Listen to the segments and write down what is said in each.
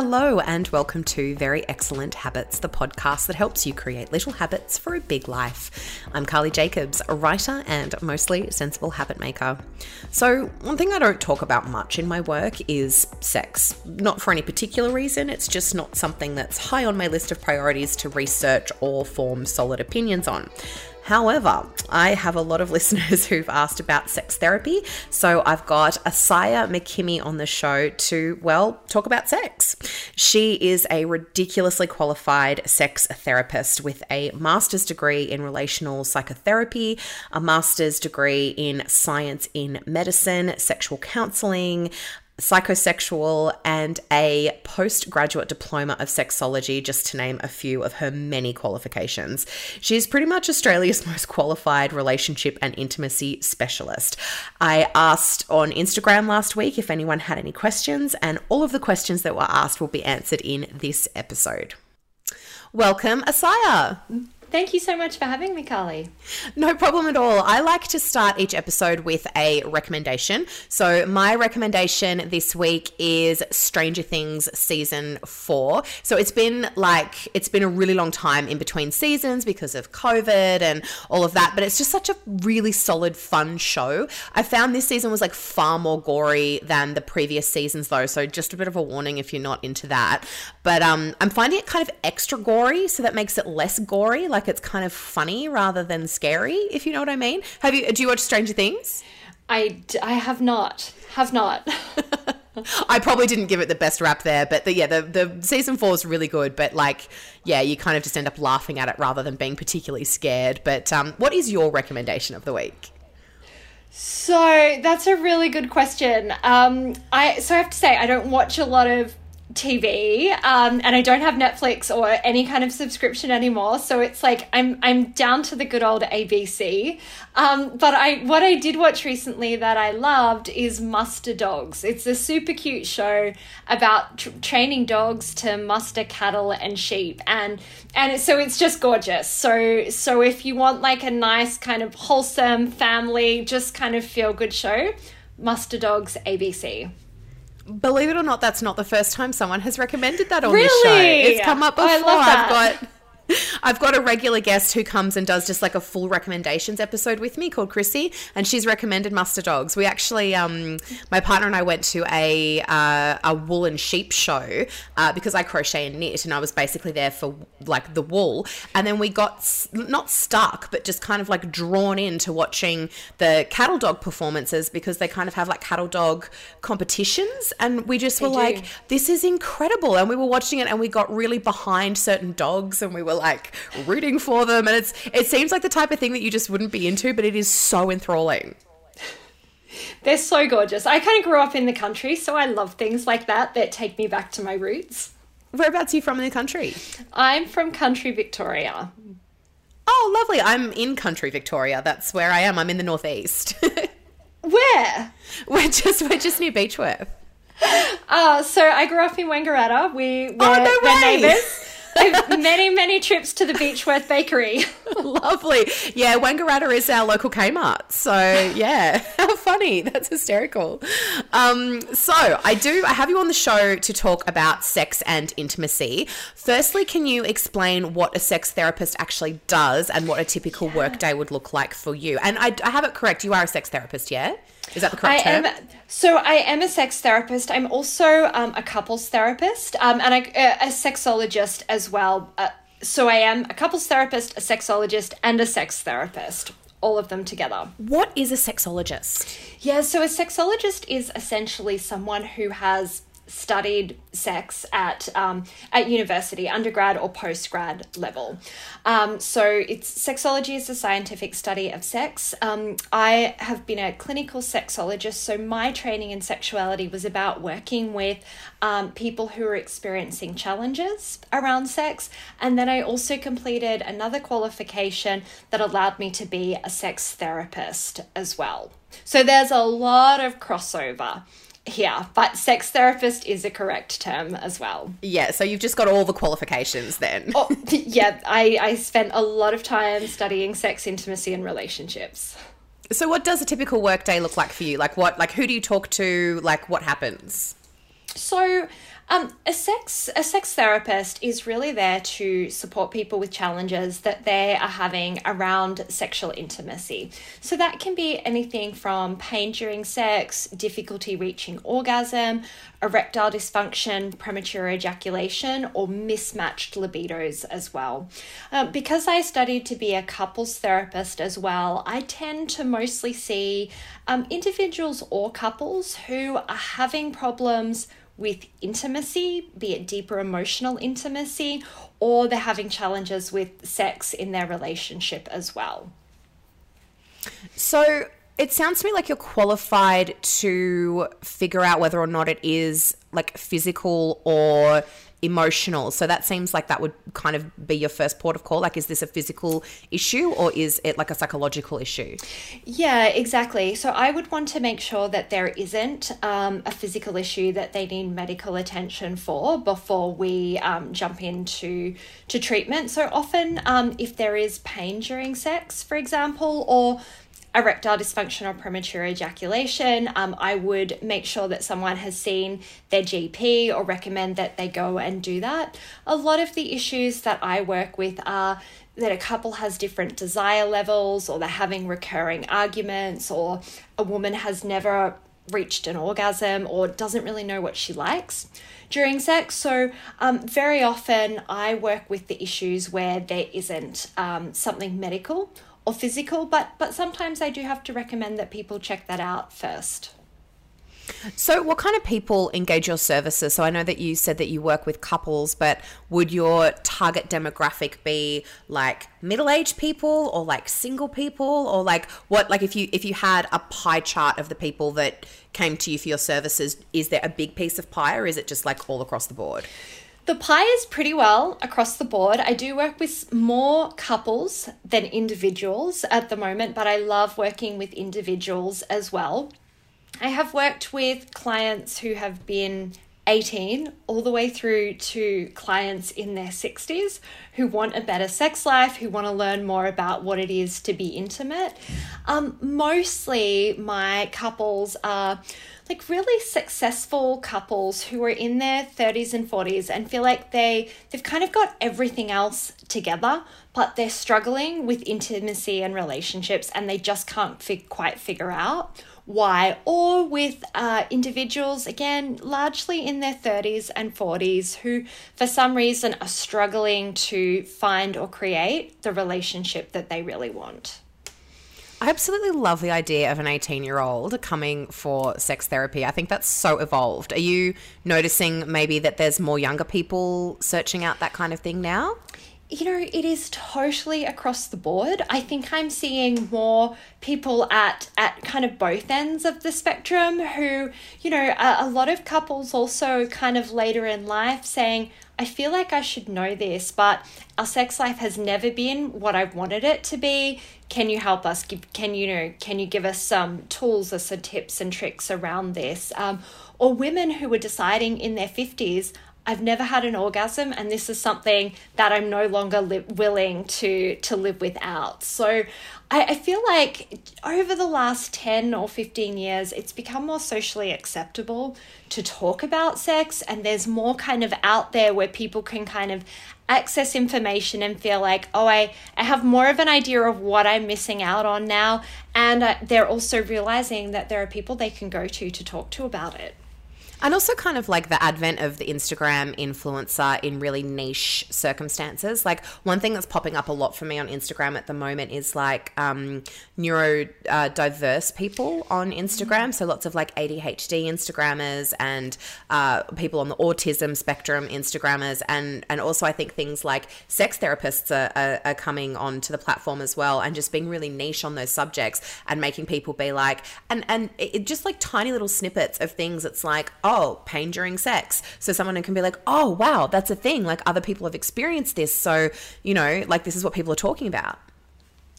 Hello, and welcome to Very Excellent Habits, the podcast that helps you create little habits for a big life. I'm Carly Jacobs, a writer and mostly sensible habit maker. So, one thing I don't talk about much in my work is sex. Not for any particular reason, it's just not something that's high on my list of priorities to research or form solid opinions on. However, I have a lot of listeners who've asked about sex therapy, so I've got Isiah McKimmie on the show to, well, talk about sex. She is a ridiculously qualified sex therapist with a master's degree in relational psychotherapy, a master's degree in science in medicine, sexual counseling, psychosexual, and a postgraduate diploma of sexology, just to name a few of her many qualifications. She's pretty much Australia's most qualified relationship and intimacy specialist. I asked on Instagram last week if anyone had any questions, and all of the questions that were asked will be answered in this episode. Welcome, Isiah. Thank you so much for having me, Carly. No problem at all. I like to start each episode with a recommendation. So, my recommendation this week is Stranger Things season four. So, it's been like, it's been a really long time in between seasons because of COVID and all of that, but it's just such a really solid, fun show. I found this season was like far more gory than the previous seasons, though. So, just a bit of a warning if you're not into that. But um, I'm finding it kind of extra gory, so that makes it less gory. Like, like it's kind of funny rather than scary, if you know what I mean. Have you do you watch Stranger Things? I, I have not. Have not. I probably didn't give it the best rap there, but the, yeah, the, the season four is really good. But like, yeah, you kind of just end up laughing at it rather than being particularly scared. But um, what is your recommendation of the week? So that's a really good question. Um, I so I have to say I don't watch a lot of TV, um, and I don't have Netflix or any kind of subscription anymore. So it's like I'm I'm down to the good old ABC. Um, but I what I did watch recently that I loved is Muster Dogs. It's a super cute show about tr- training dogs to muster cattle and sheep, and and so it's just gorgeous. So so if you want like a nice kind of wholesome family, just kind of feel good show, Muster Dogs ABC. Believe it or not, that's not the first time someone has recommended that on really? this show. It's come up before. I love that. I've got I've got a regular guest who comes and does just like a full recommendations episode with me called Chrissy, and she's recommended Muster Dogs. We actually, um, my partner and I went to a uh, a wool and sheep show uh, because I crochet and knit, and I was basically there for like the wool, and then we got not stuck, but just kind of like drawn into watching the cattle dog performances because they kind of have like cattle dog competitions, and we just were like, this is incredible, and we were watching it, and we got really behind certain dogs, and we were like rooting for them and it's it seems like the type of thing that you just wouldn't be into but it is so enthralling. They're so gorgeous. I kind of grew up in the country so i love things like that that take me back to my roots. Whereabouts are you from in the country? I'm from country victoria. Oh lovely. I'm in country victoria. That's where i am. I'm in the northeast. Where? We're just we're just near beechworth. Uh, so I grew up in Wangaratta. We were oh, no neighbours many, many trips to the Beechworth Bakery. Lovely. Yeah, Wangaratta is our local Kmart. So, yeah, how funny. That's hysterical. Um, so, I do, I have you on the show to talk about sex and intimacy. Firstly, can you explain what a sex therapist actually does and what a typical yeah. workday would look like for you? And I, I have it correct. You are a sex therapist, yeah? Is that the correct I term? Am, so I am a sex therapist. I'm also um, a couples therapist um, and I, uh, a sexologist as well. Uh, so I am a couples therapist, a sexologist, and a sex therapist. All of them together. What is a sexologist? Yeah, so a sexologist is essentially someone who has studied sex at um, at university, undergrad or postgrad level. Um, so it's sexology is the scientific study of sex. Um, I have been a clinical sexologist, so my training in sexuality was about working with um, people who are experiencing challenges around sex, and then I also completed another qualification that allowed me to be a sex therapist as well. So there's a lot of crossover here, but sex therapist is a correct term as well. Yeah, so you've just got all the qualifications then. oh, yeah, I, I spent a lot of time studying sex, intimacy, and relationships. So, what does a typical workday look like for you? Like, what, like, who do you talk to? Like, what happens? So, Um, a sex a sex therapist is really there to support people with challenges that they are having around sexual intimacy. So that can be anything from pain during sex, difficulty reaching orgasm, erectile dysfunction, premature ejaculation, or mismatched libidos as well. Um, because I studied to be a couples therapist as well, I tend to mostly see um, individuals or couples who are having problems with intimacy, be it deeper emotional intimacy, or they're having challenges with sex in their relationship as well. So it sounds to me like you're qualified to figure out whether or not it is like physical or emotional. So that seems like that would kind of be your first port of call. Like, is this a physical issue or is it like a psychological issue? Yeah, exactly. So I would want to make sure that there isn't um, a physical issue that they need medical attention for before we um, jump into to treatment. So often, um, if there is pain during sex, for example, or erectile dysfunction or premature ejaculation, um, I would make sure that someone has seen their GP or recommend that they go and do that. A lot of the issues that I work with are that a couple has different desire levels or they're having recurring arguments or a woman has never reached an orgasm or doesn't really know what she likes during sex. So, um, very often I work with the issues where there isn't um, something medical or physical, but but sometimes I do have to recommend that people check that out first. So, what kind of people engage your services? So, I know that you said that you work with couples, but would your target demographic be like middle-aged people, or like single people, or like what? Like, if you if you had a pie chart of the people that came to you for your services, is there a big piece of pie, or is it just like all across the board? The pie is pretty well across the board. I do work with more couples than individuals at the moment, but I love working with individuals as well. I have worked with clients who have been 18 all the way through to clients in their 60s who want a better sex life, who want to learn more about what it is to be intimate. Um, mostly, my couples are like really successful couples who are in their 30s and 40s and feel like they they've kind of got everything else together but they're struggling with intimacy and relationships and they just can't fig- quite figure out why or with uh, individuals again largely in their 30s and 40s who for some reason are struggling to find or create the relationship that they really want I absolutely love the idea of an 18 year old coming for sex therapy. I think that's so evolved. Are you noticing maybe that there's more younger people searching out that kind of thing now? You know, it is totally across the board. I think I'm seeing more people at at kind of both ends of the spectrum who, you know, a, a lot of couples also kind of later in life saying, I feel like I should know this, but our sex life has never been what I've wanted it to be. Can you help us? Give, can you know? Can you give us some tools or some tips and tricks around this? Um, or women who are deciding in their fifties, I've never had an orgasm, and this is something that I'm no longer li- willing to to live without. So I, I feel like over the last 10 or 15 years, it's become more socially acceptable to talk about sex, and there's more kind of out there where people can kind of access information and feel like, oh, I, I have more of an idea of what I'm missing out on now. And uh, they're also realizing that there are people they can go to to talk to about it. And also, kind of like the advent of the Instagram influencer in really niche circumstances. Like, one thing that's popping up a lot for me on Instagram at the moment is like um, neurodiverse uh, people on Instagram. So, lots of like ADHD Instagrammers and uh, people on the autism spectrum Instagrammers. And, and also, I think things like sex therapists are, are, are coming onto the platform as well and just being really niche on those subjects and making people be like, and, and it just like tiny little snippets of things. It's like, Oh, pain during sex. So someone can be like, oh, wow, that's a thing. Like other people have experienced this. So, you know, like this is what people are talking about.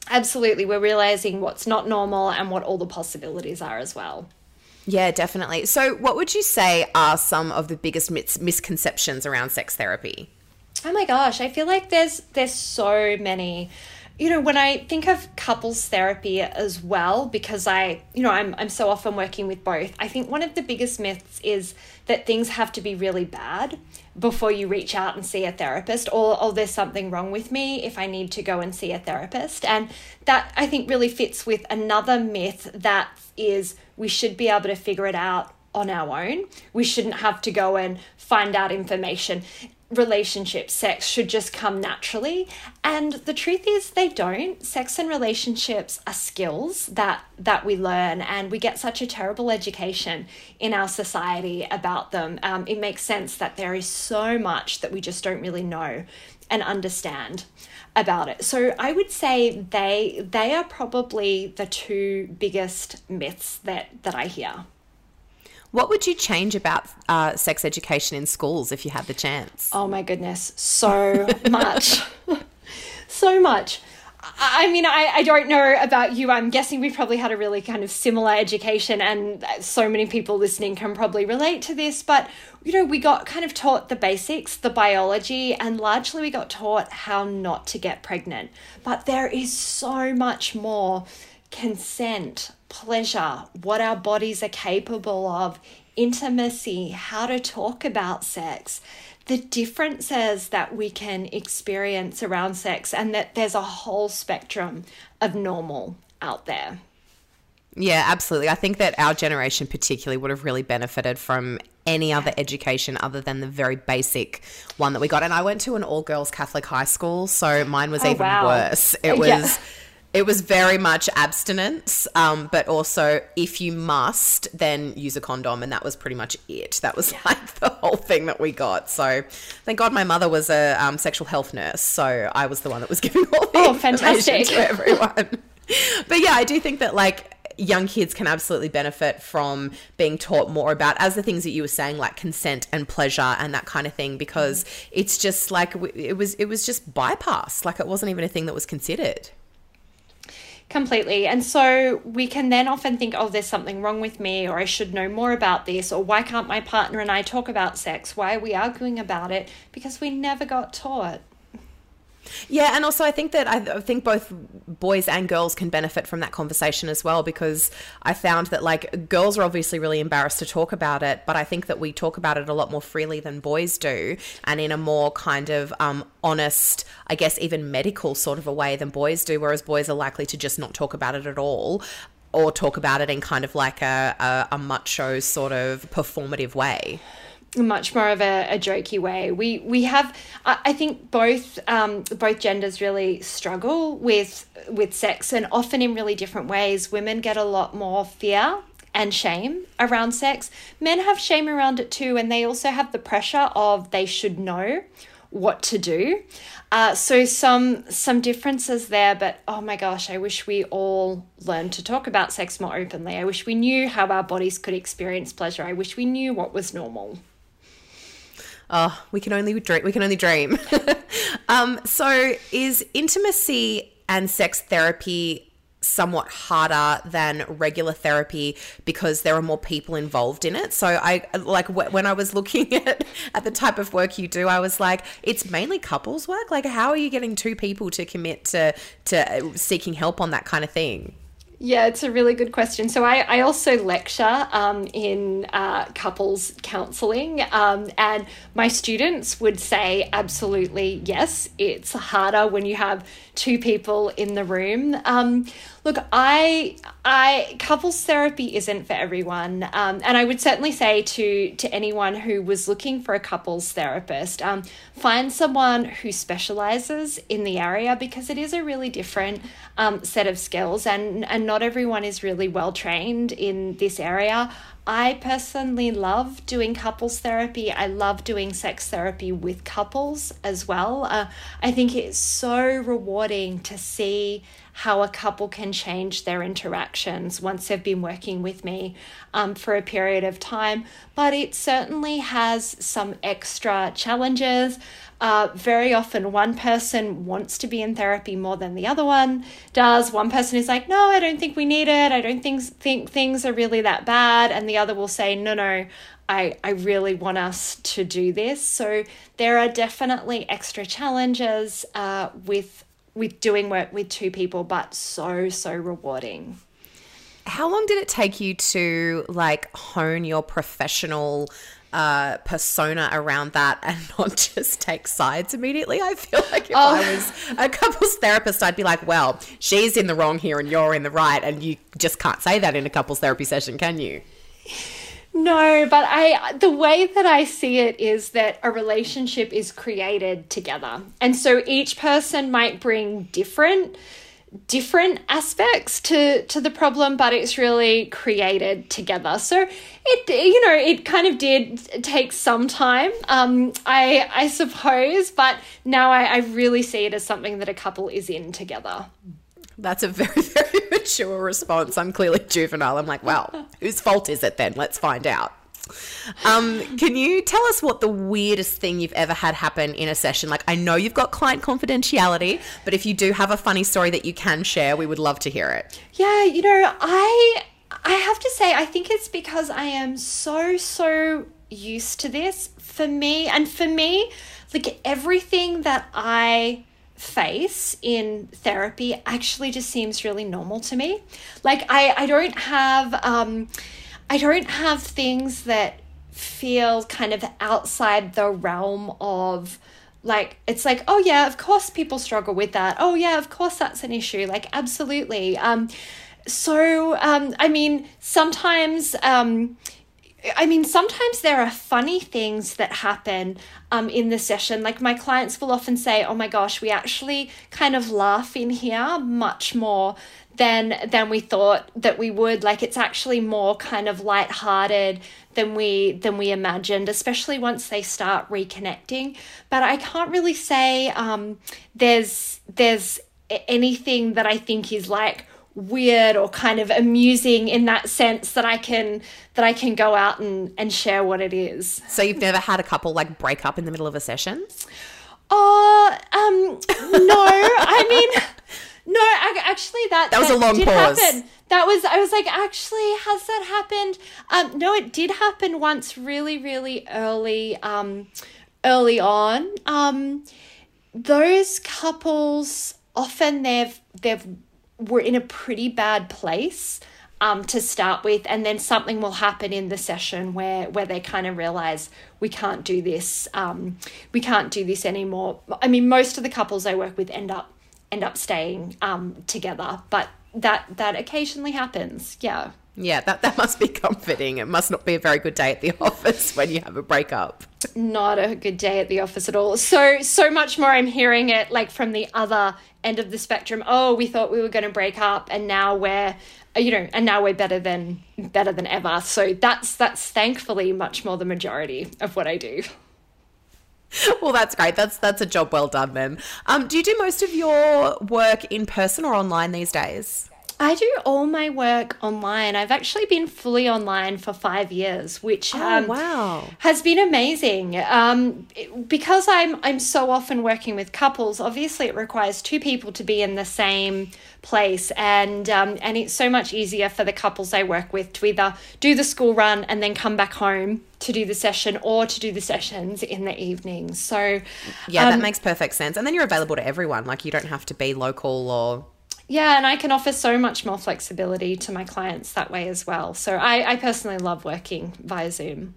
Absolutely. We're realizing what's not normal and what all the possibilities are as well. Yeah, definitely. So, what would you say are some of the biggest mis- misconceptions around sex therapy? Oh my gosh, I feel like there's there's so many you know, when I think of couples therapy as well, because I, you know, I'm, I'm so often working with both, I think one of the biggest myths is that things have to be really bad before you reach out and see a therapist, or, oh, there's something wrong with me if I need to go and see a therapist. And that I think really fits with another myth that is we should be able to figure it out on our own. We shouldn't have to go and find out information relationships, sex should just come naturally. And the truth is they don't. Sex and relationships are skills that that we learn and we get such a terrible education in our society about them. Um, it makes sense that there is so much that we just don't really know and understand about it. So I would say they they are probably the two biggest myths that that I hear. What would you change about uh, sex education in schools if you had the chance? Oh my goodness, so much. so much. I mean, I, I don't know about you. I'm guessing we probably had a really kind of similar education, and so many people listening can probably relate to this. But, you know, we got kind of taught the basics, the biology, and largely we got taught how not to get pregnant. But there is so much more consent, pleasure, what our bodies are capable of, intimacy, how to talk about sex, the differences that we can experience around sex, and that there's a whole spectrum of normal out there. Yeah, absolutely. I think that our generation, particularly, would have really benefited from any other education other than the very basic one that we got. And I went to an all girls Catholic high school, so mine was oh, even wow. worse. It was. Yeah it was very much abstinence, um, but also if you must, then use a condom, and that was pretty much it. That was yeah. like the whole thing that we got. So, thank God my mother was a um, sexual health nurse, so I was the one that was giving all the oh, fantastic to everyone. but yeah, I do think that like young kids can absolutely benefit from being taught more about as the things that you were saying like consent and pleasure and that kind of thing because mm. it's just like it was it was just bypassed like it wasn't even a thing that was considered Completely. And so we can then often think, oh, there's something wrong with me, or I should know more about this, or why can't my partner and I talk about sex? Why are we arguing about it? Because we never got taught. Yeah, and also I think that I think both boys and girls can benefit from that conversation as well because I found that like girls are obviously really embarrassed to talk about it, but I think that we talk about it a lot more freely than boys do, and in a more kind of um, honest, I guess even medical sort of a way than boys do. Whereas boys are likely to just not talk about it at all or talk about it in kind of like a, a, a macho sort of performative way much more of a, a jokey way. We we have I I think both um, both genders really struggle with with sex and often in really different ways. Women get a lot more fear and shame around sex. Men have shame around it too, and they also have the pressure of they should know what to do. Uh, so some some differences there, but oh my gosh, I wish we all learned to talk about sex more openly. I wish we knew how our bodies could experience pleasure. I wish we knew what was normal. Oh, we can only dream. We can only dream. um, so, is intimacy and sex therapy somewhat harder than regular therapy because there are more people involved in it. So I like when I was looking at at the type of work you do, I was like, it's mainly couples work. Like, how are you getting two people to commit to to seeking help on that kind of thing? Yeah, it's a really good question. So I, I also lecture um, in uh, couples counselling, um, and my students would say absolutely yes. It's harder when you have two people in the room. Um, look, I, I couples therapy isn't for everyone, um, and I would certainly say to to anyone who was looking for a couples therapist, um, find someone who specializes in the area because it is a really different um, set of skills, and and not everyone is really well trained in this area. I personally love doing couples therapy. I love doing sex therapy with couples as well. Uh, I think it's so rewarding to see how a couple can change their interactions once they've been working with me um, for a period of time. But it certainly has some extra challenges. Uh, very often, one person wants to be in therapy more than the other one does. One person is like, "No, I don't think we need it. I don't think think things are really that bad," and the other will say, "No, no, I, I really want us to do this. So there are definitely extra challenges uh, with with doing work with two people, but so so rewarding. How long did it take you to like hone your professional uh, persona around that and not just take sides immediately. I feel like if oh. I was a couples therapist, I'd be like, well, she's in the wrong here and you're in the right. And you just can't say that in a couples therapy session, can you? No, but I the way that I see it is that a relationship is created together. And so each person might bring different different aspects to to the problem but it's really created together. So it you know it kind of did take some time um i i suppose but now I, I really see it as something that a couple is in together. That's a very very mature response. I'm clearly juvenile. I'm like well whose fault is it then? Let's find out um, can you tell us what the weirdest thing you've ever had happen in a session? Like, I know you've got client confidentiality, but if you do have a funny story that you can share, we would love to hear it. Yeah, you know, I I have to say, I think it's because I am so so used to this. For me, and for me, like everything that I face in therapy actually just seems really normal to me. Like I I don't have um I don't have things that feel kind of outside the realm of like it's like oh yeah of course people struggle with that. Oh yeah of course that's an issue. Like absolutely. Um so um i mean sometimes um I mean, sometimes there are funny things that happen um, in the session. Like my clients will often say, "Oh my gosh, we actually kind of laugh in here much more than than we thought that we would. Like it's actually more kind of light-hearted than we than we imagined especially once they start reconnecting. But i can't really say um, there's there's anything that i think is like weird or kind of amusing in that sense that i can that i can go out and and share what it is. So you've never had a couple like break up in the middle of a session? Oh um no. I mean no, actually, that that was a long pause. Happen. That was I was like, actually, has that happened? Um, no, it did happen once, really, really early, um, early on. Um, those couples often they've they've were in a pretty bad place um, to start with, and then something will happen in the session where where they kind of realize we can't do this, um, we can't do this anymore. I mean, most of the couples I work with end up end up staying um, together. But that that occasionally happens. Yeah. Yeah, that, that must be comforting. It must not be a very good day at the office when you have a breakup. Not a good day at the office at all. So so much more I'm hearing it like from the other end of the spectrum. Oh, we thought we were going to break up and now we're you know, and now we're better than better than ever. So that's that's thankfully much more the majority of what I do. well, that's great. That's that's a job well done then. Um, do you do most of your work in person or online these days? I do all my work online. I've actually been fully online for five years, which oh, um, wow. has been amazing. Um, because I'm I'm so often working with couples. Obviously, it requires two people to be in the same place, and um, and it's so much easier for the couples I work with to either do the school run and then come back home to do the session or to do the sessions in the evening. So yeah, that um, makes perfect sense. And then you're available to everyone. Like you don't have to be local or yeah, and I can offer so much more flexibility to my clients that way as well. So I, I personally love working via Zoom.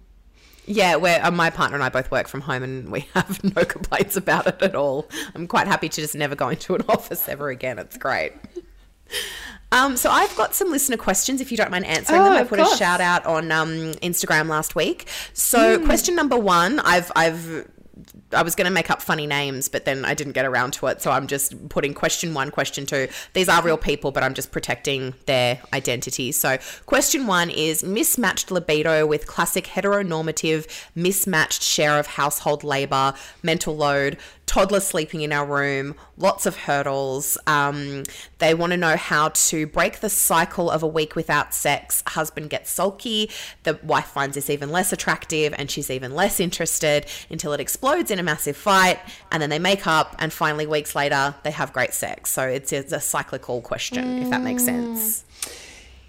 Yeah, where uh, my partner and I both work from home, and we have no complaints about it at all. I'm quite happy to just never go into an office ever again. It's great. Um, so I've got some listener questions. If you don't mind answering oh, them, I put course. a shout out on um, Instagram last week. So mm. question number one, I've I've I was going to make up funny names, but then I didn't get around to it. So I'm just putting question one, question two. These are real people, but I'm just protecting their identity. So question one is mismatched libido with classic heteronormative mismatched share of household labor, mental load, toddler sleeping in our room, lots of hurdles. Um, they want to know how to break the cycle of a week without sex. Husband gets sulky, the wife finds this even less attractive, and she's even less interested until it explodes in a massive fight, and then they make up, and finally, weeks later, they have great sex. So it's, it's a cyclical question, mm. if that makes sense.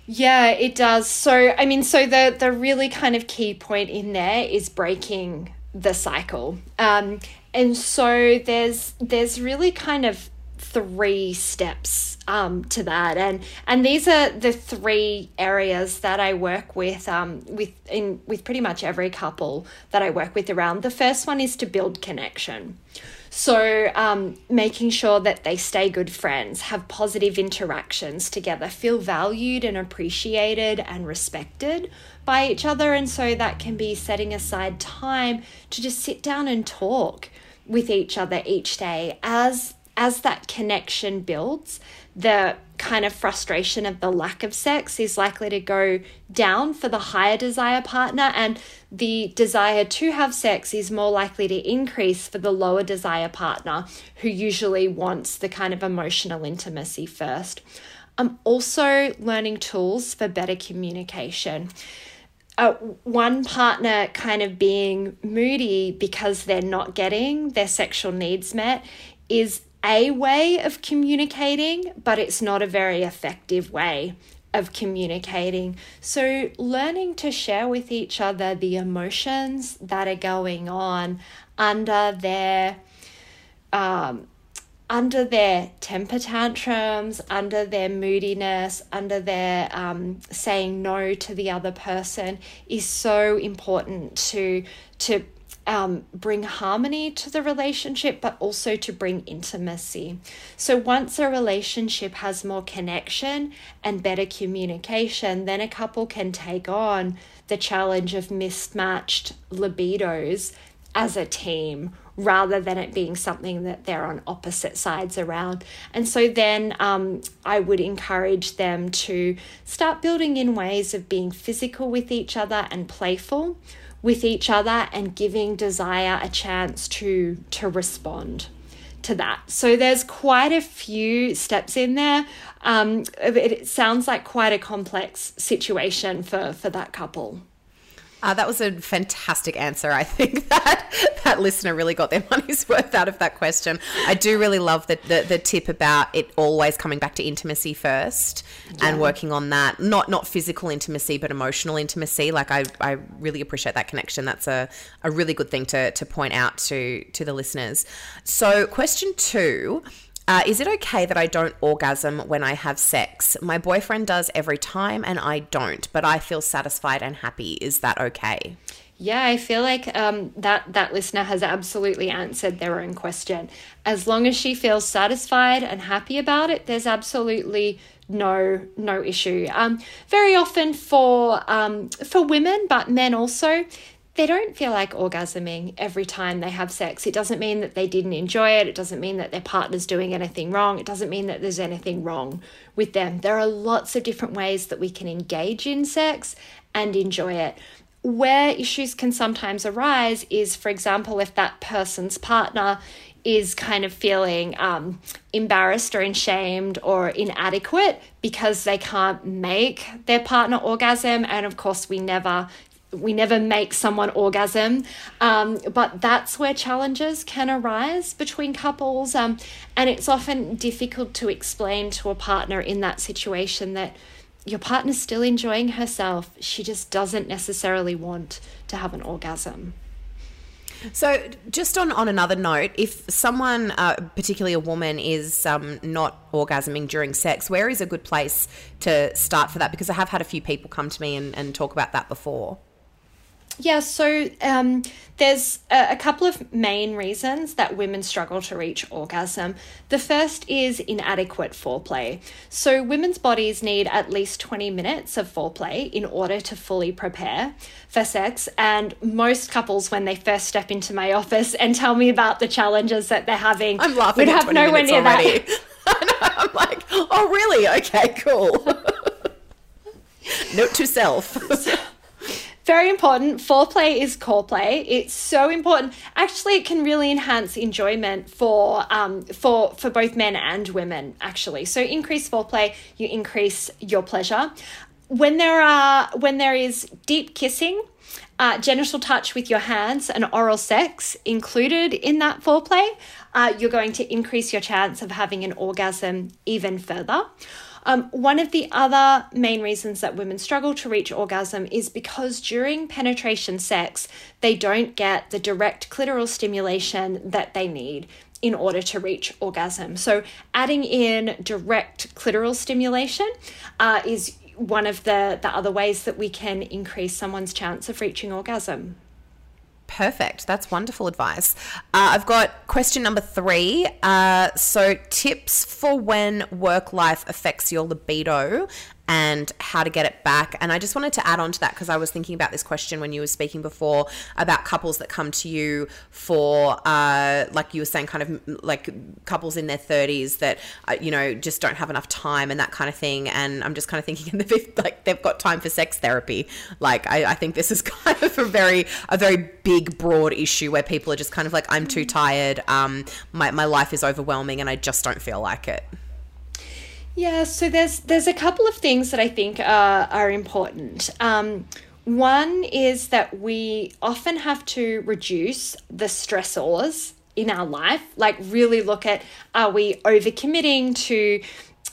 Yeah, it does. So, I mean, so the the really kind of key point in there is breaking the cycle. Um, and so there's there's really kind of three steps um, to that, and and these are the three areas that I work with um, with in with pretty much every couple that I work with around. The first one is to build connection. So, um, making sure that they stay good friends, have positive interactions together, feel valued and appreciated and respected by each other. And so, that can be setting aside time to just sit down and talk with each other each day as as that connection builds the kind of frustration of the lack of sex is likely to go down for the higher desire partner, and the desire to have sex is more likely to increase for the lower desire partner, who usually wants the kind of emotional intimacy first. I'm also learning tools for better communication. Uh, one partner kind of being moody because they're not getting their sexual needs met is a way of communicating, but it's not a very effective way of communicating. So, learning to share with each other the emotions that are going on under their um, under their temper tantrums, under their moodiness, under their um, saying no to the other person is so important to to um, bring harmony to the relationship, but also to bring intimacy. So, once a relationship has more connection and better communication, then a couple can take on the challenge of mismatched libidos as a team rather than it being something that they're on opposite sides around. And so then um, I would encourage them to start building in ways of being physical with each other and playful with each other and giving desire a chance to to respond to that. So there's quite a few steps in there. Um, it, it sounds like quite a complex situation for for that couple. Uh, that was a fantastic answer. I think that that listener really got their money's worth out of that question. I do really love the, the, the tip about it always coming back to intimacy first yeah. and working on that. Not not physical intimacy, but emotional intimacy. Like I, I really appreciate that connection. That's a, a really good thing to, to point out to to the listeners. So question two uh, is it okay that I don't orgasm when I have sex? My boyfriend does every time and I don't, but I feel satisfied and happy. Is that okay? Yeah, I feel like um, that that listener has absolutely answered their own question. As long as she feels satisfied and happy about it, there's absolutely no no issue. Um, very often for um, for women, but men also, they don't feel like orgasming every time they have sex. It doesn't mean that they didn't enjoy it. It doesn't mean that their partner's doing anything wrong. It doesn't mean that there's anything wrong with them. There are lots of different ways that we can engage in sex and enjoy it. Where issues can sometimes arise is, for example, if that person's partner is kind of feeling um, embarrassed or ashamed or inadequate because they can't make their partner orgasm. And of course, we never we never make someone orgasm, um, but that's where challenges can arise between couples. Um, and it's often difficult to explain to a partner in that situation that your partner's still enjoying herself. She just doesn't necessarily want to have an orgasm. So, just on, on another note, if someone, uh, particularly a woman, is um, not orgasming during sex, where is a good place to start for that? Because I have had a few people come to me and, and talk about that before. Yeah, so um, there's a, a, couple of main reasons that women struggle to reach orgasm. The first is inadequate foreplay. So, women's bodies need at least 20 minutes of foreplay in order to fully prepare for sex. And most couples, when they first step into my office and tell me about the challenges that they're having, I'm laughing. Would have nowhere near already. that. I'm like, oh, really? Okay, cool. Note to self. Very important. Foreplay is core play. It's so important. Actually, it can really enhance enjoyment for um, for for both men and women. Actually, so increase foreplay, you increase your pleasure. When there are when there is deep kissing, uh, genital touch with your hands, and oral sex included in that foreplay, uh, you're going to increase your chance of having an orgasm even further. Um, one of the other main reasons that women struggle to reach orgasm is because during penetration sex, they don't get the direct clitoral stimulation that they need in order to reach orgasm. So, adding in direct clitoral stimulation uh, is one of the, the other ways that we can increase someone's chance of reaching orgasm. Perfect. That's wonderful advice. Uh, I've got question number three. Uh, so, tips for when work life affects your libido and how to get it back. And I just wanted to add on to that because I was thinking about this question when you were speaking before about couples that come to you for, uh, like you were saying, kind of like couples in their 30s that, uh, you know, just don't have enough time and that kind of thing. And I'm just kind of thinking, in the bit, like, they've got time for sex therapy. Like, I, I think this is kind of a very, a very big, broad issue where people are just kind of like, I'm too tired. Um, my, my life is overwhelming and I just don't feel like it. Yeah, so there's there's a couple of things that I think are are important. Um, one is that we often have to reduce the stressors in our life, like really look at are we overcommitting to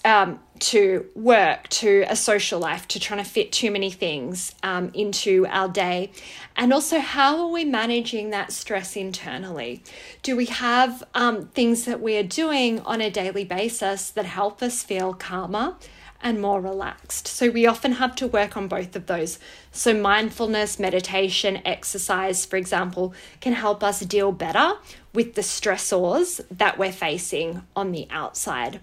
um, to work, to a social life, to trying to fit too many things um, into our day? And also, how are we managing that stress internally? Do we have um, things that we are doing on a daily basis that help us feel calmer? and more relaxed. So, we often have to work on both of those. So, mindfulness, meditation, exercise, for example, can help us deal better with the stressors that we're facing on the outside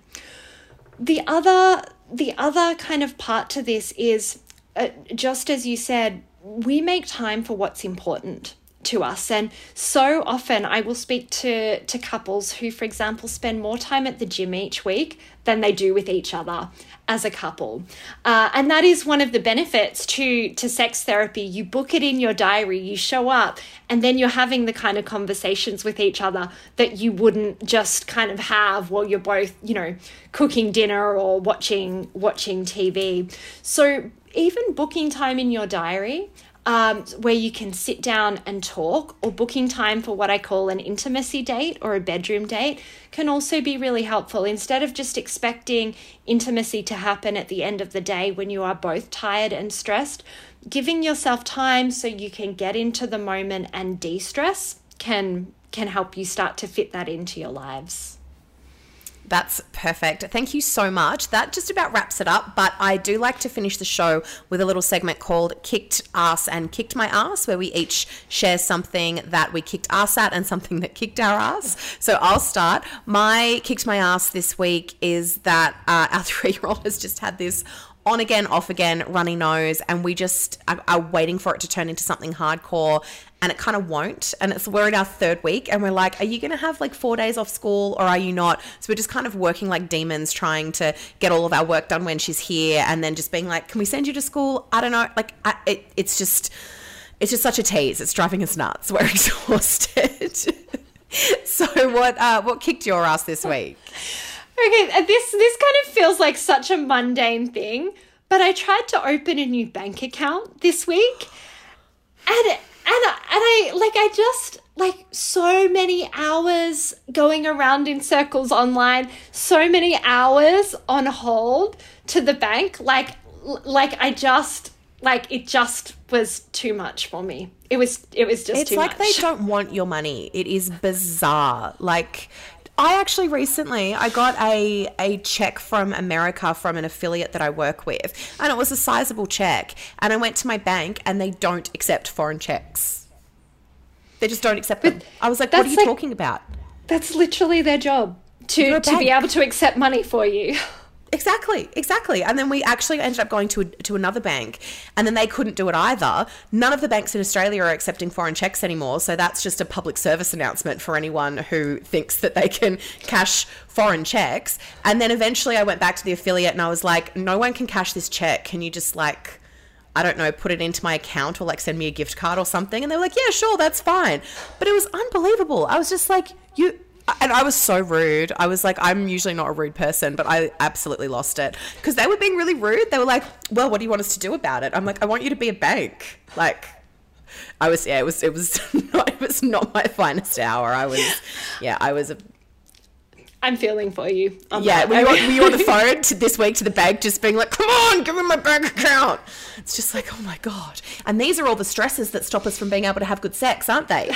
the other the other kind of part to this is uh, just as you said we make time for what's important to us. And so often i will speak to to couples who for example spend more time at the gym each week than they do with each other as a couple. Uh, and that is one of the benefits to to sex therapy. You book it in your diary you show up and then you're having the kind of conversations with each other that you wouldn't just kind of have while you're both you know cooking dinner or watching watching tv so even booking time in your diary um, where you can sit down and talk, or booking time for what I call an intimacy date or a bedroom date can also be really helpful. Instead of just expecting intimacy to happen at the end of the day when you are both tired and stressed, giving yourself time so you can get into the moment and de stress can, can help you start to fit that into your lives. That's perfect. Thank you so much. That just about wraps it up. But I do like to finish the show with a little segment called Kicked Ass and Kicked My Ass, where we each share something that we kicked ass at and something that kicked our ass. So I'll start. My kicked my ass this week is that uh, our three year old has just had this on again, off again, runny nose, and we just are, are, waiting for it to turn into something hardcore, and it kind of won't. And it's we're in our third week, and we're like, are you going to have like four days off school, or are you not? So we're just kind of working like demons, trying to get all of our work done when she's here, and then just being like, can we send you to school? I don't know. Like, I, it, it's just, it's just such a tease. It's driving us nuts. We're exhausted. so what, uh, what kicked your ass this week? Okay, uh, this this kind of feels like such a mundane thing, but I tried to open a new bank account this week, and and and I like I just like so many hours going around in circles online, so many hours on hold to the bank, like like I just like it just was too much for me. It was it was just it's like much. they don't want your money. It is bizarre. Like I actually recently I got a a check from America from an affiliate that I work with, and it was a sizable check. And I went to my bank, and they don't accept foreign checks. They just don't accept them. I was like, "What are you like, talking about?" That's literally their job to to be able to accept money for you. Exactly, exactly. And then we actually ended up going to a, to another bank, and then they couldn't do it either. None of the banks in Australia are accepting foreign checks anymore, so that's just a public service announcement for anyone who thinks that they can cash foreign checks. And then eventually, I went back to the affiliate and I was like, "No one can cash this check. Can you just like?" I don't know, put it into my account or like send me a gift card or something. And they were like, yeah, sure, that's fine. But it was unbelievable. I was just like, you, and I was so rude. I was like, I'm usually not a rude person, but I absolutely lost it because they were being really rude. They were like, "Well, what do you want us to do about it?" I'm like, "I want you to be a bank." Like, I was, yeah, it was, it was not, it was not my finest hour. I was, yeah, I was a. I'm feeling for you. yeah, were you, on, were you on the phone to this week to the bank, just being like, "Come on, give me my bank account." It's just like, oh my god. And these are all the stresses that stop us from being able to have good sex, aren't they?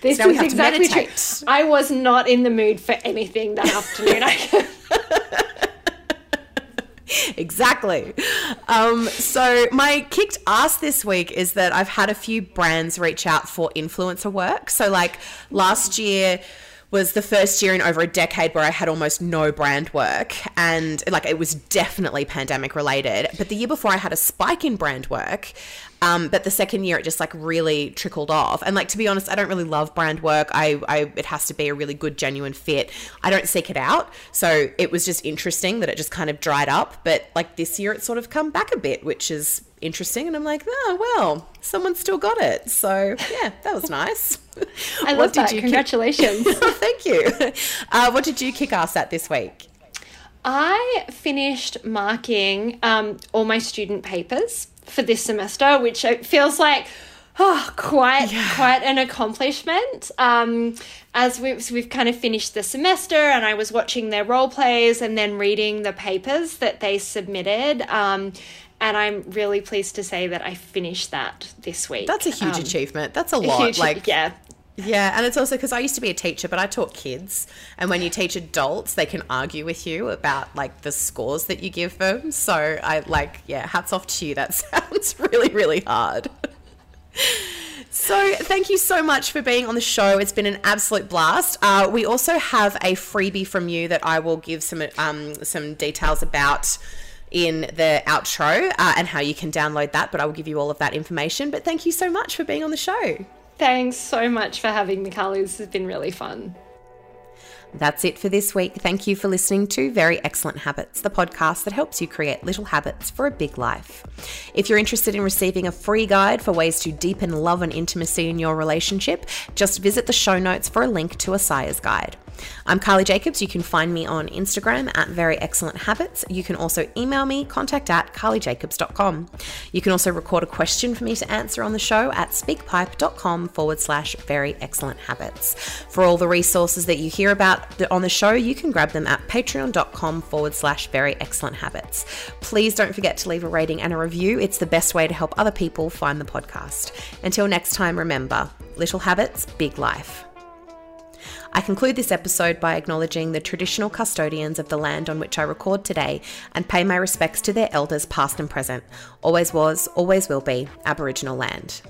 This we is exactly true. I was not in the mood for anything that afternoon. Exactly. Um, so my kicked ass this week is that I've had a few brands reach out for influencer work. So like last year was the first year in over a decade where I had almost no brand work and like it was definitely pandemic related. But the year before I had a spike in brand work. Um, but the second year it just like really trickled off. And like to be honest, I don't really love brand work. I, I it has to be a really good, genuine fit. I don't seek it out. So it was just interesting that it just kind of dried up. But like this year it's sort of come back a bit, which is interesting. And I'm like, oh well, someone still got it. So yeah, that was nice. I love that. Congratulations. Kick- Thank you. Uh, what did you kick ass at this week? I finished marking um, all my student papers for this semester, which it feels like oh, quite Yeah. quite an accomplishment. Um, as we've we've kind of finished the semester, and I was watching their role plays and then reading the papers that they submitted. Um, and I'm really pleased to say that I finished that this week. That's a huge Um, achievement. That's a a lot. huge- like yeah, Yeah, and it's also because I used to be a teacher, but I taught kids. And when you teach adults, they can argue with you about like the scores that you give them. So I like, yeah, hats off to you. That sounds really, really hard. So, thank you so much for being on the show. It's been an absolute blast. Uh, we also have a freebie from you that I will give some um, some details about in the outro uh, and how you can download that. But I will give you all of that information. But thank you so much for being on the show. thanks so much for having me, Carly. This has been really fun. That's it for this week. Thank you for listening to Very Excellent Habits, the podcast that helps you create little habits for a big life. If you're interested in receiving a free guide for ways to deepen love and intimacy in your relationship, just visit the show notes for a link to Isiah's guide. I'm Carly Jacobs. You can find me on Instagram at Very Excellent Habits. You can also email me, contact at carlyjacobs.com. You can also record a question for me to answer on the show at speakpipe.com forward slash very excellent habits. For all the resources that you hear about on the show, you can grab them at patreon.com forward slash very excellent habits. Please don't forget to leave a rating and a review. It's the best way to help other people find the podcast. Until next time, remember little habits, big life. I conclude this episode by acknowledging the traditional custodians of the land on which I record today and pay my respects to their elders, past and present. Always was, always will be Aboriginal land.